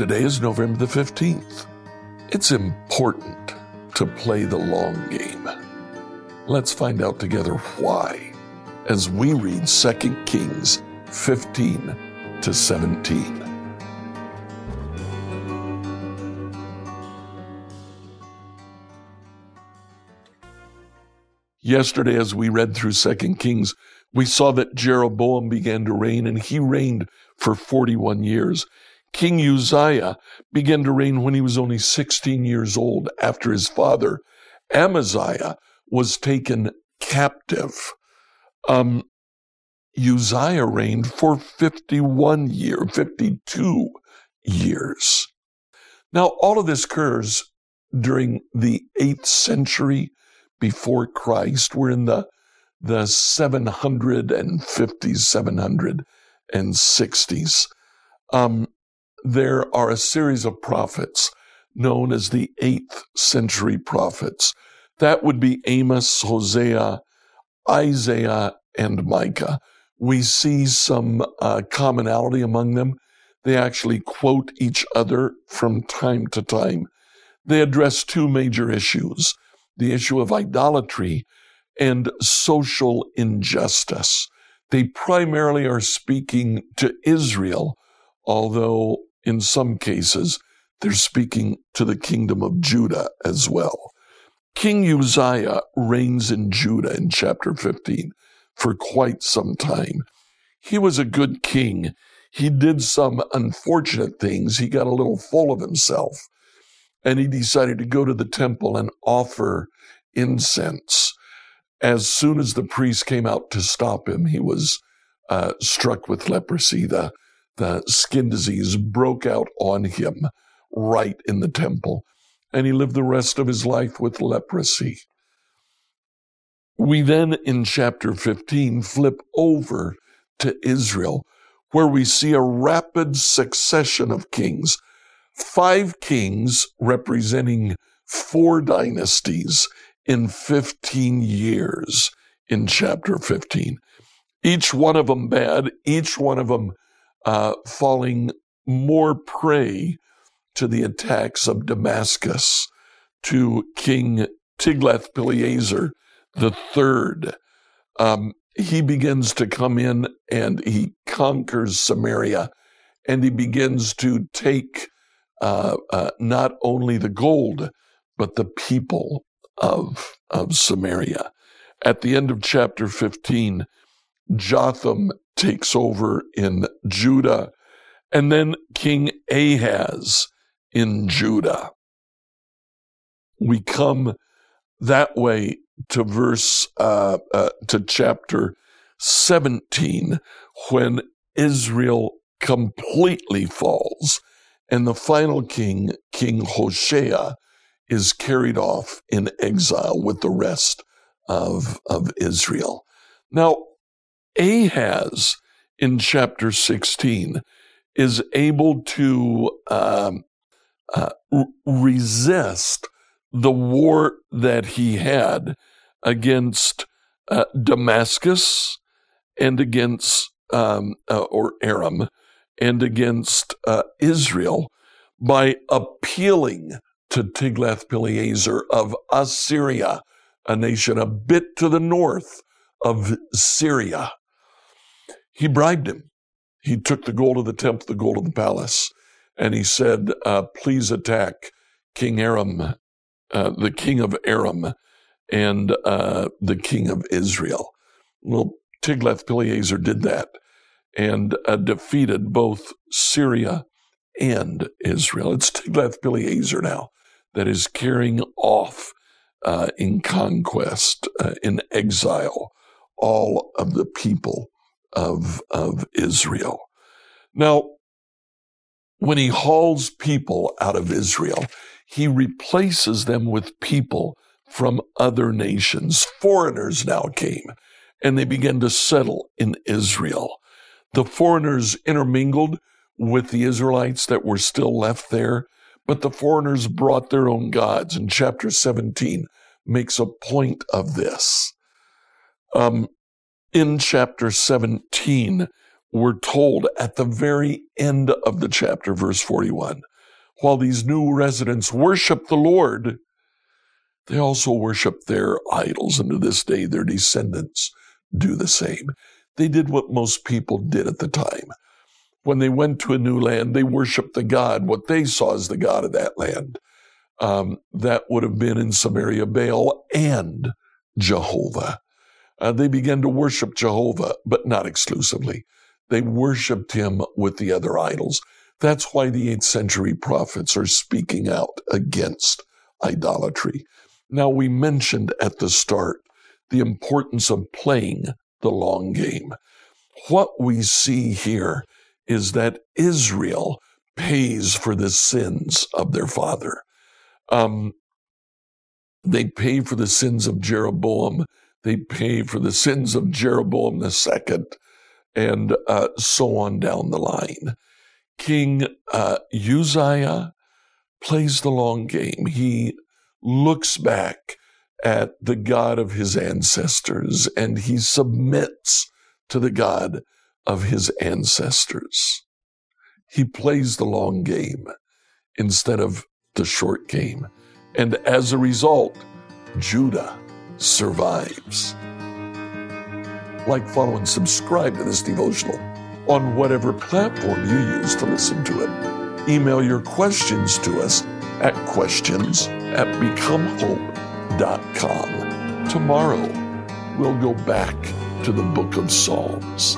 Today is November the 15th. It's important to play the long game. Let's find out together why as we read 2 Kings 15 to 17. Yesterday, as we read through 2 Kings, we saw that Jeroboam began to reign, and he reigned for 41 years. King Uzziah began to reign when he was only 16 years old after his father, Amaziah, was taken captive. Um, Uzziah reigned for 51 years, 52 years. Now, all of this occurs during the 8th century before Christ. We're in the, the 750s, 760s. Um, there are a series of prophets known as the 8th century prophets. That would be Amos, Hosea, Isaiah, and Micah. We see some uh, commonality among them. They actually quote each other from time to time. They address two major issues the issue of idolatry and social injustice. They primarily are speaking to Israel, although in some cases they're speaking to the kingdom of Judah as well. King Uzziah reigns in Judah in chapter 15 for quite some time. He was a good king. He did some unfortunate things. He got a little full of himself and he decided to go to the temple and offer incense. As soon as the priest came out to stop him, he was uh, struck with leprosy. The, the skin disease broke out on him right in the temple, and he lived the rest of his life with leprosy. We then, in chapter 15, flip over to Israel, where we see a rapid succession of kings five kings representing four dynasties in 15 years in chapter 15. Each one of them bad, each one of them uh, falling more prey to the attacks of Damascus, to King Tiglath-Pileser the third. Um, he begins to come in and he conquers Samaria and he begins to take uh, uh, not only the gold, but the people of, of Samaria. At the end of chapter 15, Jotham takes over in Judah, and then King Ahaz in Judah. We come that way to verse, uh, uh, to chapter 17, when Israel completely falls and the final king, King Hoshea, is carried off in exile with the rest of, of Israel. Now, Ahaz in chapter 16 is able to um, uh, resist the war that he had against uh, Damascus and against um, uh, or Aram and against uh, Israel by appealing to Tiglath-Pileser of Assyria, a nation a bit to the north of Syria. He bribed him. He took the gold of the temple, the gold of the palace, and he said, uh, please attack King Aram, uh, the king of Aram, and uh, the king of Israel. Well, Tiglath-Pileser did that and uh, defeated both Syria and Israel. It's Tiglath-Pileser now that is carrying off uh, in conquest, uh, in exile, all of the people of, of Israel. Now, when he hauls people out of Israel, he replaces them with people from other nations. Foreigners now came and they began to settle in Israel the foreigners intermingled with the Israelites that were still left there, but the foreigners brought their own gods. And chapter 17 makes a point of this. Um, in chapter 17, we're told at the very end of the chapter, verse 41, while these new residents worship the Lord, they also worship their idols, and to this day, their descendants do the same. They did what most people did at the time. When they went to a new land, they worshiped the God, what they saw as the God of that land. Um, that would have been in Samaria, Baal and Jehovah. Uh, they began to worship Jehovah, but not exclusively. They worshiped him with the other idols. That's why the 8th century prophets are speaking out against idolatry. Now, we mentioned at the start the importance of playing the long game. What we see here is that Israel pays for the sins of their father. Um, they pay for the sins of Jeroboam. They pay for the sins of Jeroboam II, and uh, so on down the line. King uh, Uzziah plays the long game. He looks back at the God of his ancestors and he submits to the God of his ancestors. He plays the long game instead of the short game. And as a result, Judah survives. Like, follow, and subscribe to this devotional on whatever platform you use to listen to it. Email your questions to us at questions at becomehope.com. Tomorrow, we'll go back to the book of Psalms.